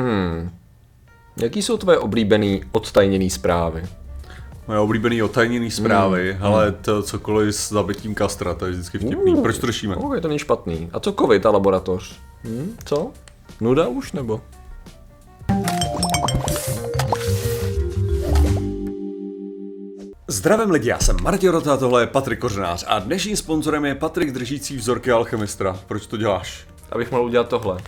Hmm. Jaký jsou tvoje oblíbený odtajněný zprávy? Moje oblíbený otajněný zprávy, mm. ale to cokoliv s zabitím kastra, to je vždycky vtipný. Uh, Proč to řešíme? Ok, to není špatný. A co covid a laboratoř? Hm, co? Nuda už nebo? Zdravím lidi, já jsem Martin Rota, tohle je Patrik Kořenář a dnešním sponzorem je Patrik držící vzorky alchemistra. Proč to děláš? Abych mohl udělat tohle.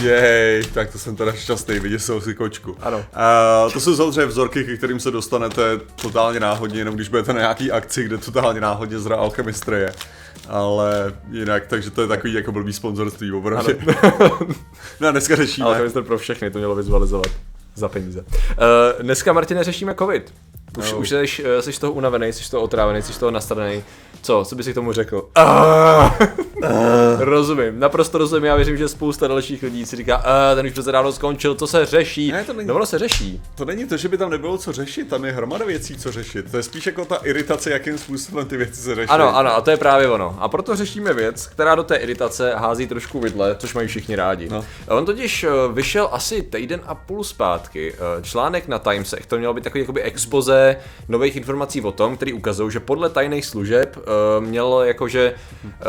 Jej, tak to jsem teda šťastný, vyděsil si kočku. Ano. A to jsou samozřejmě vzorky, ke kterým se dostanete totálně náhodně, jenom když budete na nějaký akci, kde totálně náhodně zra alchemistra je. Ale jinak, takže to je takový jako blbý sponzorství, opravdu. no a dneska řešíme. Alchemistr pro všechny, to mělo vizualizovat za peníze. Uh, dneska, Martine, řešíme covid. Už, No. už jsi, eh, jsi z toho unavený, jsi z toho otrávený, jsi z toho nastavený. Co, co bys si k tomu řekl? Ah! rozumím, naprosto rozumím, já věřím, že spousta dalších lidí si říká, ah, ten už přece dávno skončil, co se řeší? Ne, to není- No ono se řeší. To není to, že by tam nebylo co řešit, tam je hromada věcí, co řešit. To je spíš jako ta iritace, jakým způsobem ty věci se řeší. Ano, ano, a to je právě ono. A proto řešíme věc, která do té iritace hází trošku vidle, což mají všichni rádi. No. On totiž eh, vyšel asi týden a půl zpátky eh, článek na Timesech, to mělo být takový jakoby expoze nových informací o tom, který ukazují, že podle tajných služeb eh, mělo jakože eh,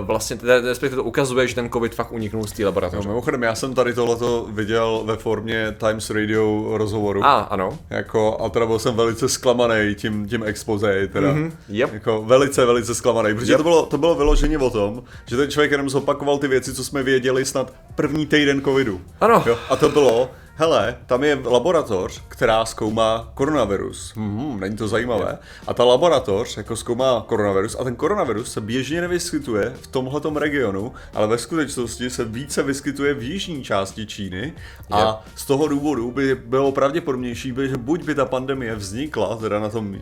vlastně, respektive to ukazuje, že ten covid fakt uniknul z té No, laboratoře. mimochodem, já jsem tady tohleto viděl ve formě Times Radio rozhovoru. A, ano. Jako, a teda byl jsem velice zklamaný tím, tím expoze, teda. Mm-hmm. Yep. Jako velice, velice zklamaný, protože Yep. to, bylo, to bylo vyloženě o tom, že ten člověk jenom zopakoval ty věci, co jsme věděli snad první týden covidu. Ano. Jo? A to bylo, hele, tam je laboratoř, která zkoumá koronavirus. Hmm, není to zajímavé. A ta laboratoř jako zkoumá koronavirus a ten koronavirus se běžně nevyskytuje v tomhletom regionu, ale ve skutečnosti se více vyskytuje v jižní části Číny a z toho důvodu by bylo pravděpodobnější, že buď by ta pandemie vznikla teda na tom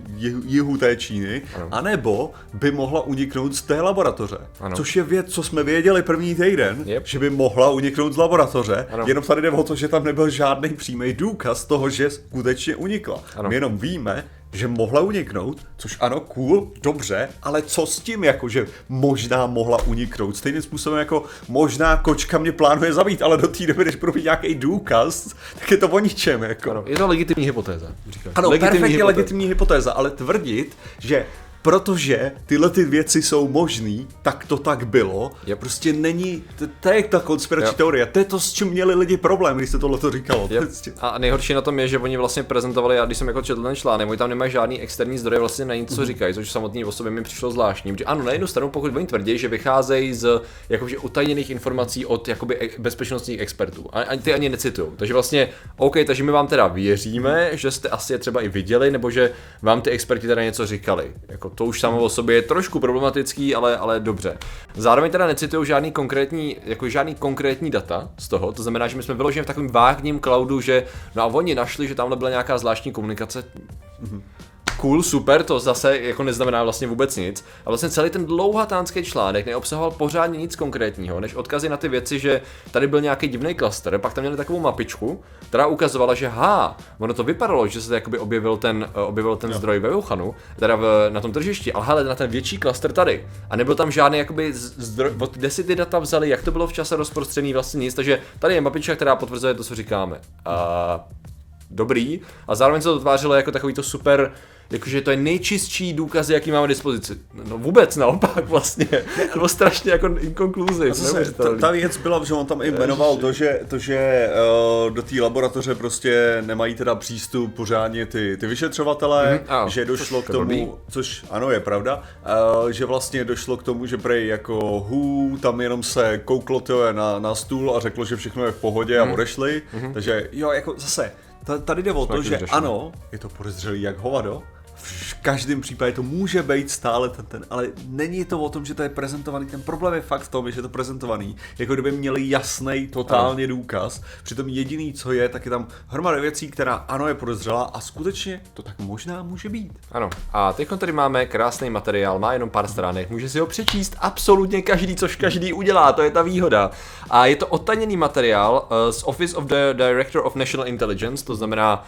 jihu, té Číny, anebo by mohla uniknout z té laboratoře. Ano. Což je věc, co jsme věděli první týden, Yep. že by mohla uniknout z laboratoře, Ano. jenom tady jde o to, že tam nebyl žádný přímý důkaz toho, že skutečně unikla. Ano. My jenom víme, že mohla uniknout, což ano, cool, dobře, ale co s tím, jako že možná mohla uniknout? Stejným způsobem jako možná kočka mě plánuje zabít, ale do té doby, než mít nějaký důkaz, tak je to o ničem, jako. ano. Je to legitimní hypotéza. říkáš. Ano, legitimní perfektně hypotéza. legitimní hypotéza, ale tvrdit, že protože tyhle ty věci jsou možný, tak to tak bylo, Yep. prostě není, to, to je ta konspirační Yep. teorie, to je to, s čím měli lidi problém, když se tohle to říkalo. Yep. Prostě- A nejhorší na tom je, že oni vlastně prezentovali, já když jsem jako četl ten článek, oni tam nemají žádný externí zdroje vlastně na nic, Mhm. co říkají, což samotný o sobě mi přišlo zvláštní. Protože ano, na jednu stranu, pokud oni tvrdí, že vycházejí z jakože utajněných informací od jakoby e- bezpečnostních expertů. A, a ty ani necitují. Takže vlastně, OK, takže my vám teda věříme, že jste asi je třeba i viděli, nebo že vám ty experti teda něco říkali. Jako to už samo o sobě je trošku problematický, ale, ale dobře. Zároveň teda necitují žádný konkrétní, jako žádný konkrétní data z toho, to znamená, že my jsme vyloženi v takovém vágním cloudu, že no a oni našli, že tamhle byla nějaká zvláštní komunikace, cool, super, to zase jako neznamená vlastně vůbec nic. A vlastně celý ten dlouhatánský článek neobsahoval pořádně nic konkrétního, než odkazy na ty věci, že tady byl nějaký divný klaster, pak tam měli takovou mapičku, která ukazovala, že ha, ono to vypadalo, že se jakoby objevil ten, eh, objevil ten zdroj ve Wuhanu, teda v, na tom tržišti, ale hele, na ten větší klaster tady. A nebyl tam žádný jakoby zdroj, od kde si ty data vzali, jak to bylo v čase rozprostřený, vlastně nic, takže tady je mapička, která potvrzuje to, co říkáme. A dobrý a zároveň se to tvářilo jako takový to super, jakože to je nejčistší důkazy, jaký máme dispozici. No vůbec naopak vlastně. To bylo strašně jako inkonkluziv. Ta, ta věc byla, že on tam i jmenoval to, že, to, že uh, do té laboratoře prostě nemají teda přístup pořádně ty, ty vyšetřovatelé, Mhm, ano, že došlo k je blbý. tomu, což ano je pravda, uh, že vlastně došlo k tomu, že prej jako hů, tam jenom se kouklo to na, na stůl a řeklo, že všechno je v pohodě Mhm. a odešli, takže jo, jako zase, ta- tady jde o to, že ano, je to podezřelý jak hovado, v každém případě to může být stále ten, ten, ale není to o tom, že to je prezentovaný. Ten problém je fakt v tom, že je to prezentovaný, jako kdyby měli jasný totálně důkaz. Přitom jediný, co je, tak je tam hromada věcí, která ano je podezřelá a skutečně to tak možná může být. Ano, a teď tady máme krásný materiál, má jenom pár stránek, může si ho přečíst absolutně každý, což každý udělá, to je ta výhoda. A je to odtaněný materiál uh, z Office of the Director of National Intelligence, to znamená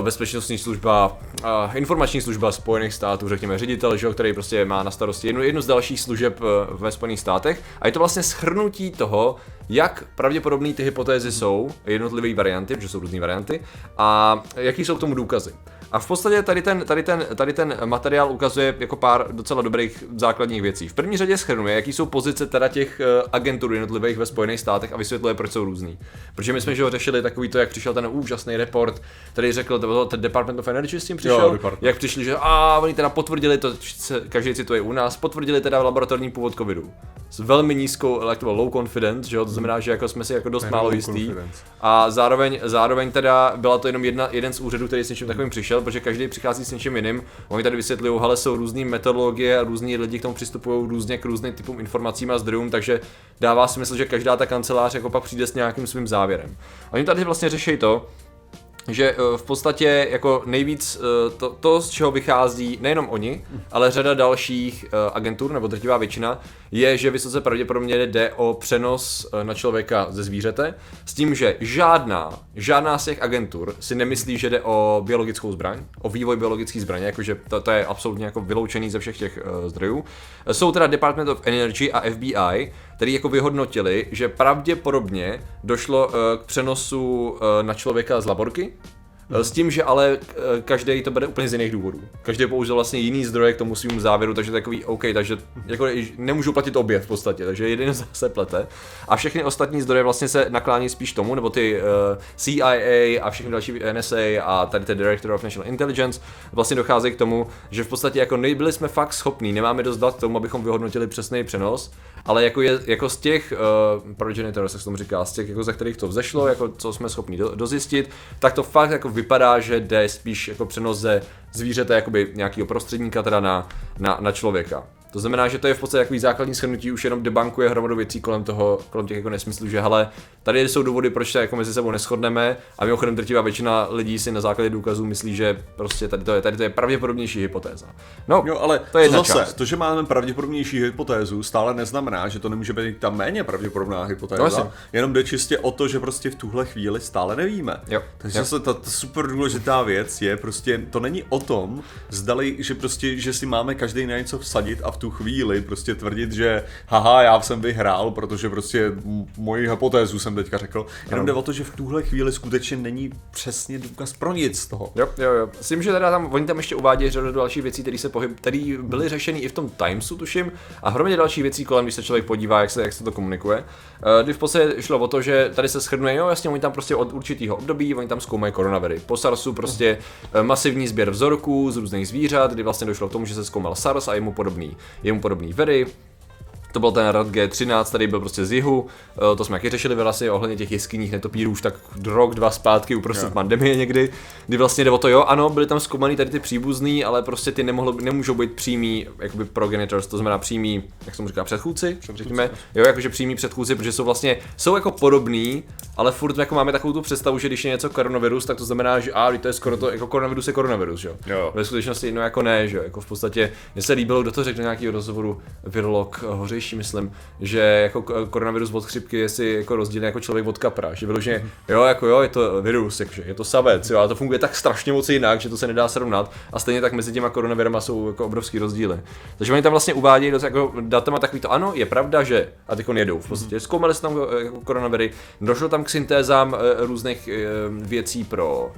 bezpečnostní služba, uh, informační služba Spojených států, řekněme ředitel, že, který prostě má na starosti jednu, jednu z dalších služeb uh, ve Spojených státech. A je to vlastně schrnutí toho, jak pravděpodobné ty hypotézy jsou, jednotlivé varianty, protože jsou různé varianty, a jaký jsou k tomu důkazy. A v podstatě tady ten, tady, ten, tady ten materiál ukazuje jako pár docela dobrých základních věcí. V první řadě schrnuje, jaký jsou pozice teda těch uh, agentur jednotlivých ve Spojených státech a vysvětluje, proč jsou různý. Protože my jsme že ho řešili takový to, jak přišel ten úžasný report, který řekl, to ten Department of Energy s tím přišel, Jo, Department. jak přišli, že a oni teda potvrdili to, každý cituje u nás, potvrdili teda laboratorní původ covidu. S velmi nízkou, like to bylo low confidence, že jo, to znamená, že jako jsme si jako dost málo jistý. confidence. A zároveň, zároveň teda byla to jenom jedna, jeden z úřadů, který s něčím takovým přišel, protože každý přichází s něčím jiným. Oni tady vysvětlují, ale jsou různé metodologie a různí lidi k tomu přistupují různě k různým typům informacím a zdrojům, takže dává smysl, že každá ta kancelář jako pak přijde s nějakým svým závěrem. Oni tady vlastně řeší to, že eh, v podstatě jako nejvíc eh, to, to, z čeho vychází nejenom oni, ale řada dalších eh, agentur, nebo drtivá většina, je, že vysoce pravděpodobně jde o přenos na člověka ze zvířete, s tím, že žádná, žádná z těch agentur si nemyslí, že jde o biologickou zbraň, o vývoj biologické zbraně, jakože to, to je absolutně jako vyloučený ze všech těch zdrojů. Jsou teda Department of Energy a FBI, který jako vyhodnotili, že pravděpodobně došlo uh, k přenosu uh, na člověka z laborky, Eh, S tím, že ale každý to bere úplně z jiných důvodů. Každý použil vlastně jiný zdroje k tomu svým závěru, takže takový OK, takže jako nemůžu platit obě v podstatě, takže jeden se plete. A všechny ostatní zdroje vlastně se naklání spíš tomu, nebo ty uh, CIA a všechny další NSA a tady ten Director of National Intelligence vlastně docházejí k tomu, že v podstatě jako nebyli jsme fakt schopní, nemáme dost dat k tomu, abychom vyhodnotili přesný přenos, ale jako, je, jako z těch uh, progenitors, jak se tomu říká, z těch, jako ze kterých to vzešlo, jako co jsme schopni do, dozjistit, tak to fakt jako vypadá, že jde spíš jako přenos ze zvířete, jakoby nějakého prostředníka teda na, na, na člověka. To znamená, že to je v podstatě takový základní shrnutí, už jenom debankuje hromadu věcí kolem toho, kolem těch jako nesmyslů, že hele, tady jsou důvody, proč se jako mezi sebou neschodneme a mimochodem drtivá většina lidí si na základě důkazů myslí, že prostě tady to je, tady to je pravděpodobnější hypotéza. No, Jo, ale to je to zase, část. to, že máme pravděpodobnější hypotézu, stále neznamená, že to nemůže být ta méně pravděpodobná hypotéza. No, jasně. jenom jde čistě o to, že prostě v tuhle chvíli stále nevíme. Jo, Takže jo. zase ta, ta super důležitá věc je prostě, to není o tom, zdali, že prostě, že si máme každý na něco vsadit a v tu chvíli prostě tvrdit, že haha, já jsem vyhrál, protože prostě moji hypotézu jsem teďka řekl. Jenom jde o to, že v tuhle chvíli skutečně není přesně důkaz pro nic z toho. Jo, jo, jo. S tím, že teda tam, oni tam ještě uvádějí řadu dalších věcí, které se pohyb, které byly řešeny i v tom Timesu, tuším, a hromadě dalších věcí kolem, když se člověk podívá, jak se, jak se to komunikuje. Uh, kdy v podstatě šlo o to, že tady se shrnuje, jo, jasně, oni tam prostě od určitého období, oni tam zkoumají koronaviry. Po SARSu prostě eh, masivní sběr vzorků z různých zvířat, kdy vlastně došlo k tomu, že se zkoumal SARS a jemu podobný, jemu podobný viry. To byl ten rad G13, tady byl prostě z jihu, eh, to jsme taky řešili vlastně ohledně těch jeskyních netopírů už tak rok, dva zpátky uprostřed pandemie někdy, kdy vlastně jde o to, jo, ano, byly tam zkoumaný tady ty příbuzný, ale prostě ty nemohlo, nemůžou být přímý, jakoby progenitors, to znamená přímý, jak se mu říká, předchůdci, řekněme, jo, jakože přímý předchůdci, protože jsou vlastně, jsou jako podobný, ale furt jako máme takovou tu představu, že když je něco koronavirus, tak to znamená, že a, to je skoro to, jako koronavirus je koronavirus, jo. Jo. Ve skutečnosti no jako ne, že jo, jako v podstatě, mně se líbilo, kdo to řekl do nějakého rozhovoru, virolog, eh, hořejší, myslím, že jako koronavirus od chřipky je si jako rozdílný jako člověk od kapra, že vyloženě, jo, jako jo, je to virus, jakože je to savec, jo, ale to funguje tak strašně moc jinak, že to se nedá srovnat. A stejně tak mezi těma koronavirama jsou jako obrovský rozdíly. Takže oni tam vlastně uvádějí dost jako datama takový to, ano, je pravda, že, a teď jedou, v podstatě. Zkoumali se tam eh, jako koronaviry, došlo tam k syntézám eh, různých eh, věcí pro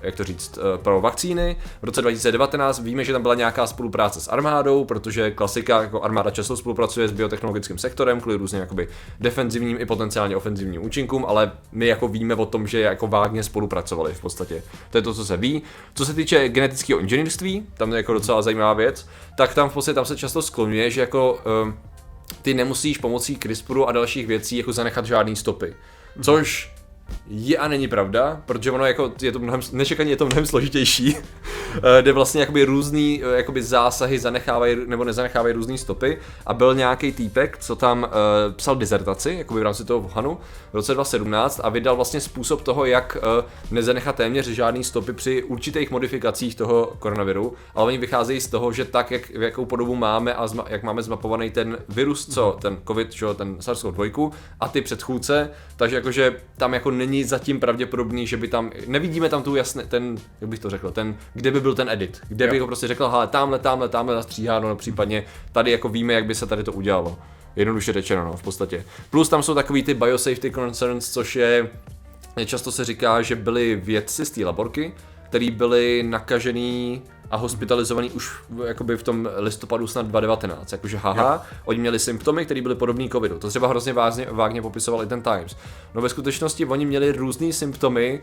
jak to říct, eh, pro vakcíny. V roce 2019 víme, že tam byla nějaká spolupráce s armádou, protože klasika, jako armáda často spolupracuje s biotechnologickým sektorem kvůli různým jakoby defenzivním i potenciálně ofenzivním účinkům, ale my jako víme o tom, že jako vágně spolupracovali v podstatě. To je to, co se ví. Co se týče genetického inženýrství, tam je jako docela zajímavá věc, tak tam v podstatě tam se často skloňuje, že jako um, ty nemusíš pomocí CRISPRu a dalších věcí jako zanechat žádný stopy. Což je a není pravda, protože ono jako, je to mnohem, nečekaně je to mnohem složitější, Eh, kde vlastně jakoby různý eh, jakoby zásahy zanechávají nebo nezanechávají různý stopy. A byl nějaký týpek, co tam uh, psal dizertaci, jakoby v rámci toho Wuhanu v roce 2017 a vydal vlastně způsob toho, jak uh, nezanechat téměř žádný stopy při určitých modifikacích toho koronaviru, ale oni vycházejí z toho, že tak, jak, v jakou podobu máme a zma, jak máme zmapovaný ten virus, co ten covid, čo, ten SARS-CoV-2 a ty předchůdce, takže jakože tam jako není zatím pravděpodobný, že by tam, nevidíme tam tu jasně, ten, jak bych to řekl, ten, kde by byl ten edit, kde Jo. by ho prostě řekl, hele, tamhle, tamhle, tamhle nastříháno, no, případně tady jako víme, jak by se tady to udělalo. Jednoduše řečeno, no, v podstatě. Plus tam jsou takový ty biosafety concerns, což je, často se říká, že byli vědci z té laborky, který byli nakažený a hospitalizovaný už v, jakoby v tom listopadu snad 2019. Jakože haha, oni měli symptomy, které byly podobné covidu. To třeba hrozně vážně, vágně popisoval i ten Times. No ve skutečnosti oni měli různé symptomy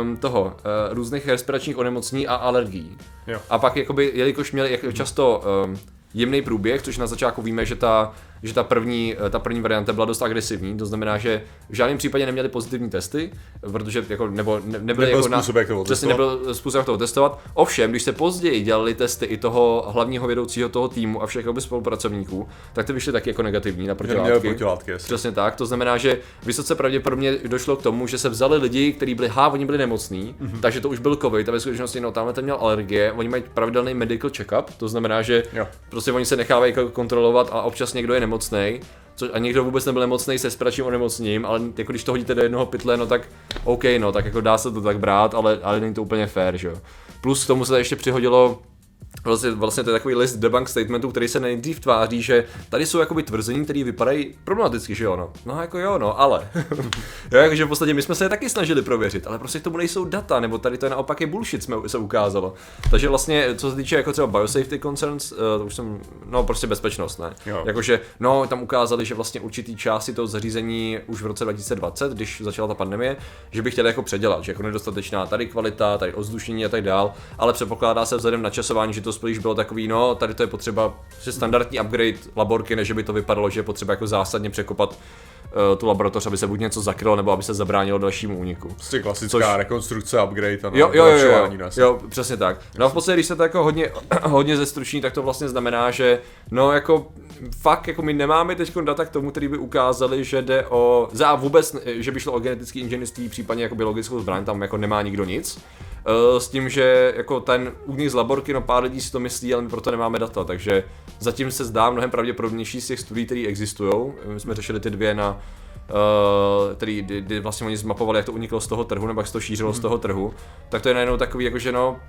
um, toho, uh, různých respiračních onemocnění a alergií. Jo. A pak, jakoby, jelikož měli jak, často um, jemný průběh, což na začátku víme, že ta, že ta první, ta první varianta byla dost agresivní, to znamená, že v žádném případě neměli pozitivní testy, protože jako, nebo ne, nebyly Nebyl jako způsob, jak to přesně nebyl způsob, jak to testovat. Ovšem, když se později dělali testy i toho hlavního vědoucího toho týmu a všech spolupracovníků, tak ty vyšly taky jako negativní na protilátky. protilátky. Přesně tak, to znamená, že vysoce pravděpodobně došlo k tomu, že se vzali lidi, kteří byli há, oni byli nemocní, Mhm. mm-hmm. takže to už byl covid a ve skutečnosti, no tamhle ten měl alergie, oni mají pravidelný medical check-up, to znamená, že Jo. prostě oni se nechávají jako kontrolovat a občas někdo je nemocný. A někdo vůbec nebyl nemocný se spračím onemocněním, ale jako když to hodíte do jednoho pytle, no tak OK, no tak jako dá se to tak brát, ale, ale není to úplně fair, že jo. Plus k tomu se ještě přihodilo Vlastně, vlastně to je takový list debunk statementů, který se nejdřív tváří, že tady jsou jakoby tvrzení, které vypadají problematicky, že jo, no. No jako jo, no, ale. jo, jakože v podstatě my jsme se je taky snažili prověřit, ale prostě k tomu nejsou data, nebo tady to je naopak je bullshit, jsme, se ukázalo. Takže vlastně, co se týče jako třeba biosafety concerns, uh, to už jsem, no prostě bezpečnost, ne. Jo. Jakože, no, tam ukázali, že vlastně určitý části toho zařízení už v roce 2020, když začala ta pandemie, že by chtěli jako předělat, že jako nedostatečná tady kvalita, tady ozdušení a tak dál, ale předpokládá se vzhledem na časování, že to spíš bylo takový, no, tady to je potřeba že standardní upgrade laborky, než by to vypadalo, že je potřeba jako zásadně překopat uh, tu laboratoř, aby se buď něco zakrylo, nebo aby se zabránilo dalšímu úniku. Prostě klasická Což- rekonstrukce, upgrade a Jo, jo, jo, jo, vylepšování jo, přesně tak. No a v podstatě, když se to jako hodně, hodně zestruční, tak to vlastně znamená, že no jako fakt jako my nemáme teď data k tomu, který by ukázali, že jde o, za vůbec, že by šlo o genetický inženýrství, případně jako biologickou zbraň, tam jako nemá nikdo nic. Eh, S tím, že jako ten uvnitř z laborky, no pár lidí si to myslí, ale my proto nemáme data, takže zatím se zdá mnohem pravděpodobnější z těch studií, které existují. My jsme řešili ty dvě na Uh, který, kdy, kdy vlastně oni zmapovali, jak to uniklo z toho trhu, nebo jak se to šířilo z toho trhu, tak to je najednou takový, jakože no,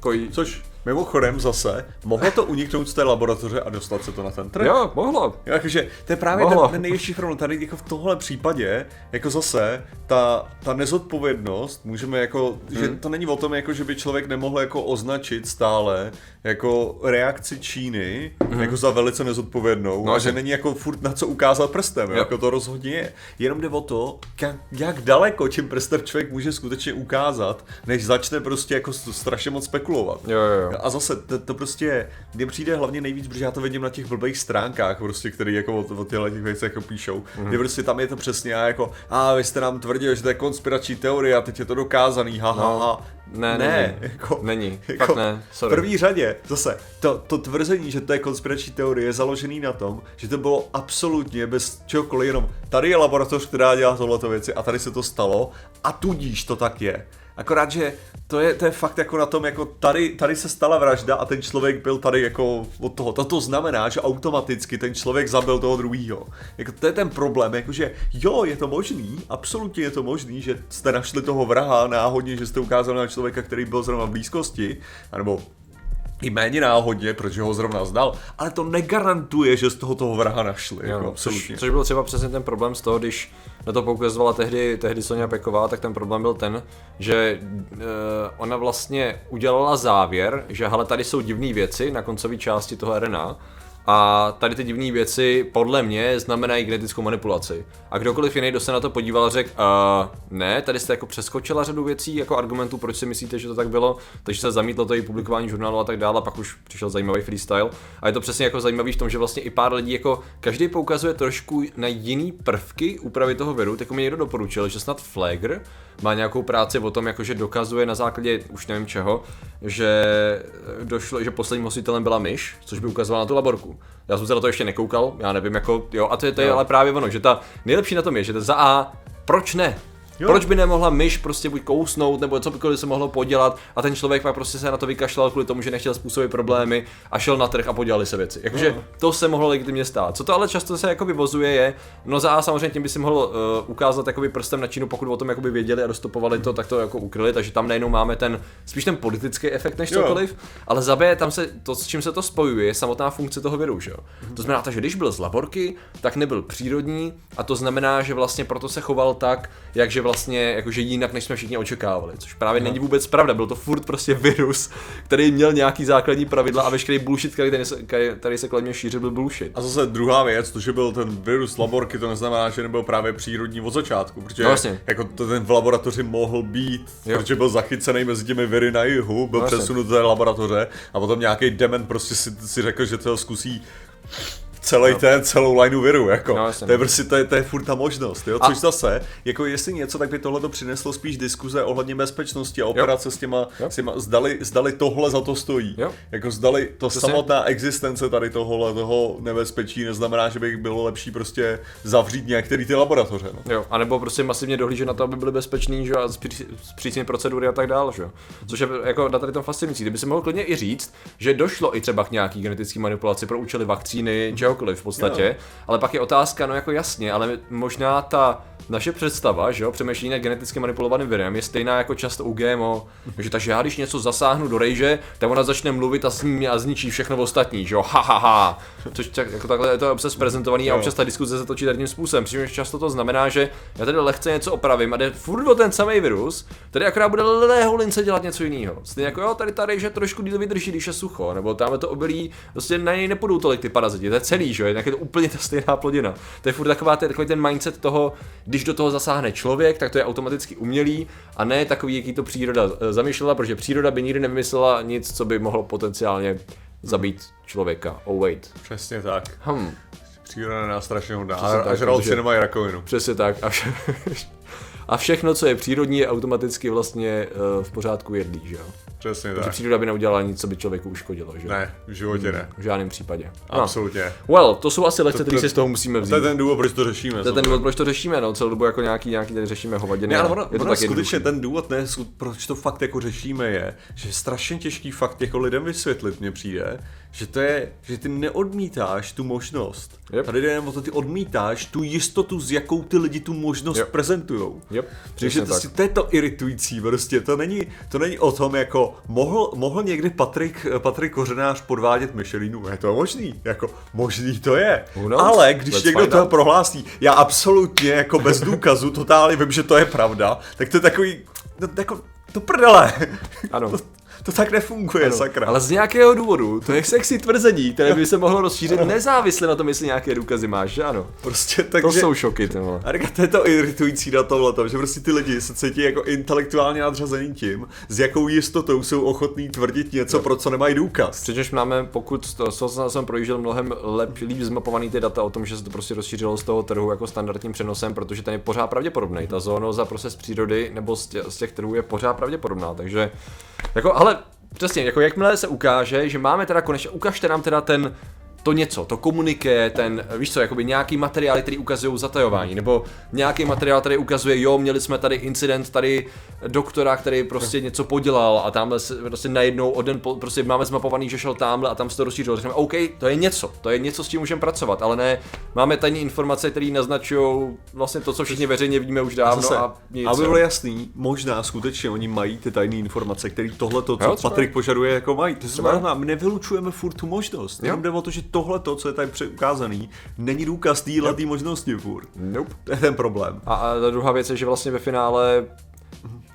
jako, Což mimochodem zase, mohlo to uniknout z té laboratoře a dostat se to na ten trh? jo, mohlo. Jo, Jakože to je právě Mohlo. ten, ten největší problém. Tady jako v tohle případě, jako zase, ta, ta nezodpovědnost, můžeme jako, hmm. že to není o tom, jako, že by člověk nemohl jako označit stále jako reakci Číny hmm. jako za velice nezodpovědnou No, a že není jako furt na co ukázat prstem, jo. Jako to rozhodně je. Jenom jde o to, jak, jak daleko tím prstem člověk může skutečně ukázat, než začne prostě jako strašně moc spekulovat. Jo, jo, jo. A zase, to, to prostě, mně přijde hlavně nejvíc, protože já to vidím na těch blbých stránkách, prostě, který jako o, o těchto těch věcech jako píšou, mm. kde prostě tam je to přesně a jako, a vy jste nám tvrdili, že to je konspirační teorie a teď je to dokázaný, ha, ha, No, ha. ne, ne, není. jako, Není, jako, fakt ne, V sorry. první řadě, zase, to, to tvrzení, že to je konspirační teorie, je založený na tom, že to bylo absolutně bez čehokoliv, jenom tady je laboratoř, která dělá tohleto věci a tady se to stalo a tudíž to tak je. Akorát, že to je, to je fakt jako na tom, jako tady, tady se stala vražda a ten člověk byl tady jako od toho. To, znamená, že automaticky ten člověk zabil toho druhýho. Jako to je ten problém, jakože jo, je to možný, absolutně je to možný, že jste našli toho vraha náhodně, že jste ukázali na člověka, který byl zrovna v blízkosti, anebo i méně náhodně, protože ho zrovna znal, ale to negarantuje, že z toho toho vraha našli, Jo, jako, absolutně. Což, což byl třeba přesně ten problém z toho, když na to poukazovala tehdy, tehdy Sonja Peková, tak ten problém byl ten, že uh, ona vlastně udělala závěr, že hele, tady jsou divné věci na koncové části toho RNA, a tady ty divné věci podle mě znamenají genetickou manipulaci. A kdokoliv jiný, kdo se na to podíval, řekl, uh, ne, tady jste jako přeskočila řadu věcí, jako argumentů, proč si myslíte, že to tak bylo, takže se zamítlo to i publikování žurnálu a tak dále, a pak už přišel zajímavý freestyle. A je to přesně jako zajímavý v tom, že vlastně i pár lidí, jako každý poukazuje trošku na jiný prvky úpravy toho viru, tak mi někdo doporučil, že snad Flagr má nějakou práci o tom, jakože dokazuje na základě už nevím čeho, že došlo, že posledním hostitelem byla myš, což by ukazovala na tu laborku. Já jsem se na to ještě nekoukal, já nevím, jako, jo, a to je, to je ale právě ono, že ta nejlepší na tom je, že to za A, proč ne? Jo. Proč by nemohla myš prostě buď kousnout, nebo cokoliv se mohlo podělat a ten člověk pak prostě se na to vykašlal kvůli tomu, že nechtěl způsobit problémy a šel na trh a podělali se věci. Jakože no. to se mohlo legitimně stát. Co to ale často se jako vyvozuje je, no za A samozřejmě tím by si mohl uh, ukázat jakoby prstem na Čínu, pokud o tom jakoby věděli a dostupovali to, tak to jako ukryli, takže tam nejenom máme ten spíš ten politický efekt než cokoliv, jo. ale za B tam se to, s čím se to spojuje, je samotná funkce toho viru, že jo. To znamená, že když byl z laborky, tak nebyl přírodní a to znamená, že vlastně proto se choval tak, jakže vlastně, jakože jinak, než jsme všichni očekávali, což právě no. není vůbec pravda, byl to furt prostě virus, který měl nějaký základní pravidla a veškerý bullshit, který tady se, tady se kolem mě šířil, byl bullshit. A zase druhá věc, to, že byl ten virus laborky, to neznamená, že nebyl právě přírodní od začátku, protože no, vlastně. jako to ten v laboratoři mohl být, jo. protože byl zachycený mezi těmi viry na jihu, byl no, přesunut do té laboratoře a potom nějaký dement prostě si, si řekl, že to zkusí celý no. ten, celou lineu viru, jako. No, to je prostě, to je, to je furt ta možnost, jo, což a... zase, jako jestli něco, tak by tohle to přineslo spíš diskuze ohledně bezpečnosti a operace jo. s těma, jo. s těma zdali, zdali tohle za to stojí. Jo. Jako zdali to Přesně. samotná existence tady tohohle, toho nebezpečí neznamená, že by bylo lepší prostě zavřít některé ty laboratoře, no. Jo, anebo prostě masivně dohlížet na to, aby byly bezpečný, že a zpřísně procedury a tak dále, že. Což je jako na tady tom fascinující. Kdyby se mohl klidně i říct, že došlo i třeba k nějaký genetické manipulaci pro účely vakcíny, mm čehokoliv v podstatě, jo. ale pak je otázka, no jako jasně, ale možná ta naše představa, že jo, přemýšlení nad geneticky manipulovaným virem je stejná jako často u GMO, že takže já když něco zasáhnu do rejže, tak ona začne mluvit a, sní, a zničí všechno ostatní, že jo, ha, ha, ha. Což tak, jako takhle je to občas prezentovaný a občas ta diskuze se točí tím způsobem, přičemž často to znamená, že já tady lehce něco opravím a jde furt o ten samý virus, tady akorát bude lince dělat něco jiného. Stejně jako jo, tady ta rejže trošku díl vydrží, když je sucho, nebo tam to obilí, prostě na něj nepůjdou tolik ty paraziti, to je celý, že jo, je to úplně ta stejná plodina. To je furt taková, takový ten mindset toho, když do toho zasáhne člověk, tak to je automaticky umělý a ne takový, jaký to příroda eh, zamýšlela, protože příroda by nikdy nevymyslela nic, co by mohlo potenciálně zabít člověka. Oh wait. Přesně tak. Hmm. Příroda nás strašně hodná. A, a žralci nemají rakovinu. Přesně tak. A, vše, a všechno, co je přírodní, je automaticky vlastně uh, v pořádku jedlý, že jo? Přesně Protože tak. příroda by neudělala nic, co by člověku uškodilo, že? Ne, v životě ne. V žádném případě. No. Absolutně. Well, to jsou asi lekce, které si z toho musíme vzít. To je ten důvod, proč to řešíme. To je ten důvod, proč to řešíme, no, celou dobu jako nějaký, nějaký tady řešíme hovadiny. Ne, ale ono, je to ono skutečně ten důvod, ne, proč to fakt jako řešíme, je, že je strašně těžký fakt jako lidem vysvětlit, mně přijde, že to je, že ty neodmítáš tu možnost. Yep. Tady jde o to, ty odmítáš tu jistotu, s jakou ty lidi tu možnost yep. prezentujou. Yep. Takže to, to je to iritující, prostě to není, to není o tom, jako mohl, mohl někdy Patrik, Patrik Kořenář podvádět Michelinu, je to možný, jako možný to je. Ale když Let's někdo to prohlásí, já absolutně jako bez důkazu totálně vím, že to je pravda, tak to je takový, no, jako, to prdele. Ano. To tak nefunguje, ano, sakra. Ale z nějakého důvodu, to je sexy tvrzení, které by se mohlo rozšířit nezávisle na tom, jestli nějaké důkazy máš, že ano? Prostě tak. To jsou šoky, ty A to je to iritující na tomhle, tom, že prostě ty lidi se cítí jako intelektuálně nadřazený tím, s jakou jistotou jsou ochotní tvrdit něco, no. pro co nemají důkaz. Přičemž máme, pokud to, to jsem projížděl mnohem lep, líp zmapovaný ty data o tom, že se to prostě rozšířilo z toho trhu jako standardním přenosem, protože ten je pořád pravděpodobný. Ta zónoza prostě z přírody nebo z těch, z těch trhů je pořád pravděpodobná, takže jako, ale přesně, jako jakmile se ukáže, že máme teda konečně, ukažte nám teda ten to něco, to komuniké, ten, víš co, jakoby nějaký materiál, který ukazují zatajování, nebo nějaký materiál, který ukazuje, jo, měli jsme tady incident tady doktora, který prostě něco podělal a tamhle se prostě najednou o den, prostě máme zmapovaný, že šel tamhle a tam se to rozšířilo. Řekneme, OK, to je něco, to je něco, s čím můžeme pracovat, ale ne, máme tajné informace, které naznačují vlastně to, co všichni veřejně víme už dávno Zase, a nic. Aby bylo jasný, možná skutečně oni mají ty tajné informace, které tohle, to, co jo, Patrik požaduje, jako mají. To znamená, my nevylučujeme furt tu možnost. Jenom jde o to, že tohle, to, co je tady ukázaný, není důkaz téhle yep. možnosti furt. Nope. To je ten problém. A, a ta druhá věc je, že vlastně ve finále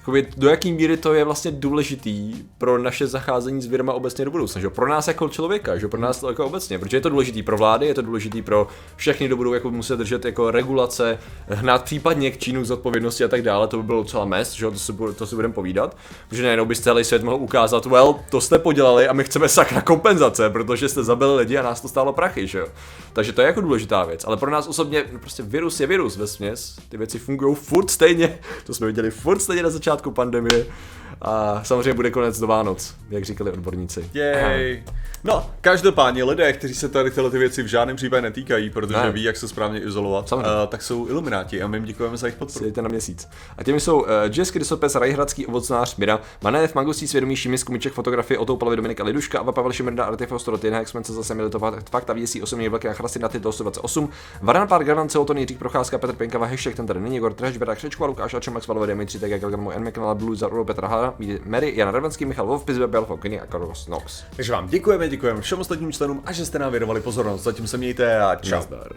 Jakoby, do jaký míry to je vlastně důležitý pro naše zacházení s virma obecně do budoucna, že? pro nás jako člověka, že? pro nás jako obecně, protože je to důležitý pro vlády, je to důležitý pro všechny, kdo budou jako muset držet jako regulace, hnát případně k Čínu z odpovědnosti a tak dále, to by bylo docela mes, že? To, si, to si budeme povídat, protože najednou by celý svět mohl ukázat, well, to jste podělali a my chceme sakra kompenzace, protože jste zabili lidi a nás to stálo prachy, že jo. Takže to je jako důležitá věc, ale pro nás osobně prostě virus je virus ve směs, ty věci fungují furt stejně, to jsme viděli furt stejně na začátku začátku pandemie A samozřejmě bude konec do Vánoc, jak říkali odborníci. Jej. No, každopádně lidé, kteří se tady tyhle ty věci v žádném případě netýkají, protože Ne. ví, jak se správně izolovat, uh, tak jsou ilumináti a my jim děkujeme za jejich podporu. Dejte na měsíc. A těmi jsou uh, Jess Krysopes, Rajhradský ovocnář Mira, Manév, Magustí, Svědomí, Šimis, Kumiček, Fotografie, Otoupalovi, Dominika Liduška, Ava, Pavel Šimrda, Artifo, Storotina, Exmense, zase Militovat, Fakt a věsí osobní velké chrasty na tyto 128, Varan, Pár, Garant, Celoton, Jiřík Procházka, Petr Penkava, Hashtag, ten tady není, Igor Treš, Bera Křečko, a Lukáš, Ačem, Max, Valové, Dimitri, Tega, Galgamo, N. McNalla, Blue, Mary, Jan Ravenský, Michal Wolf, Pizbe, Belfo, Kiny a Carlos Nox. Takže vám děkujeme, děkujeme všem ostatním členům a že jste nám věnovali pozornost. Zatím se mějte a čau. Nazdar.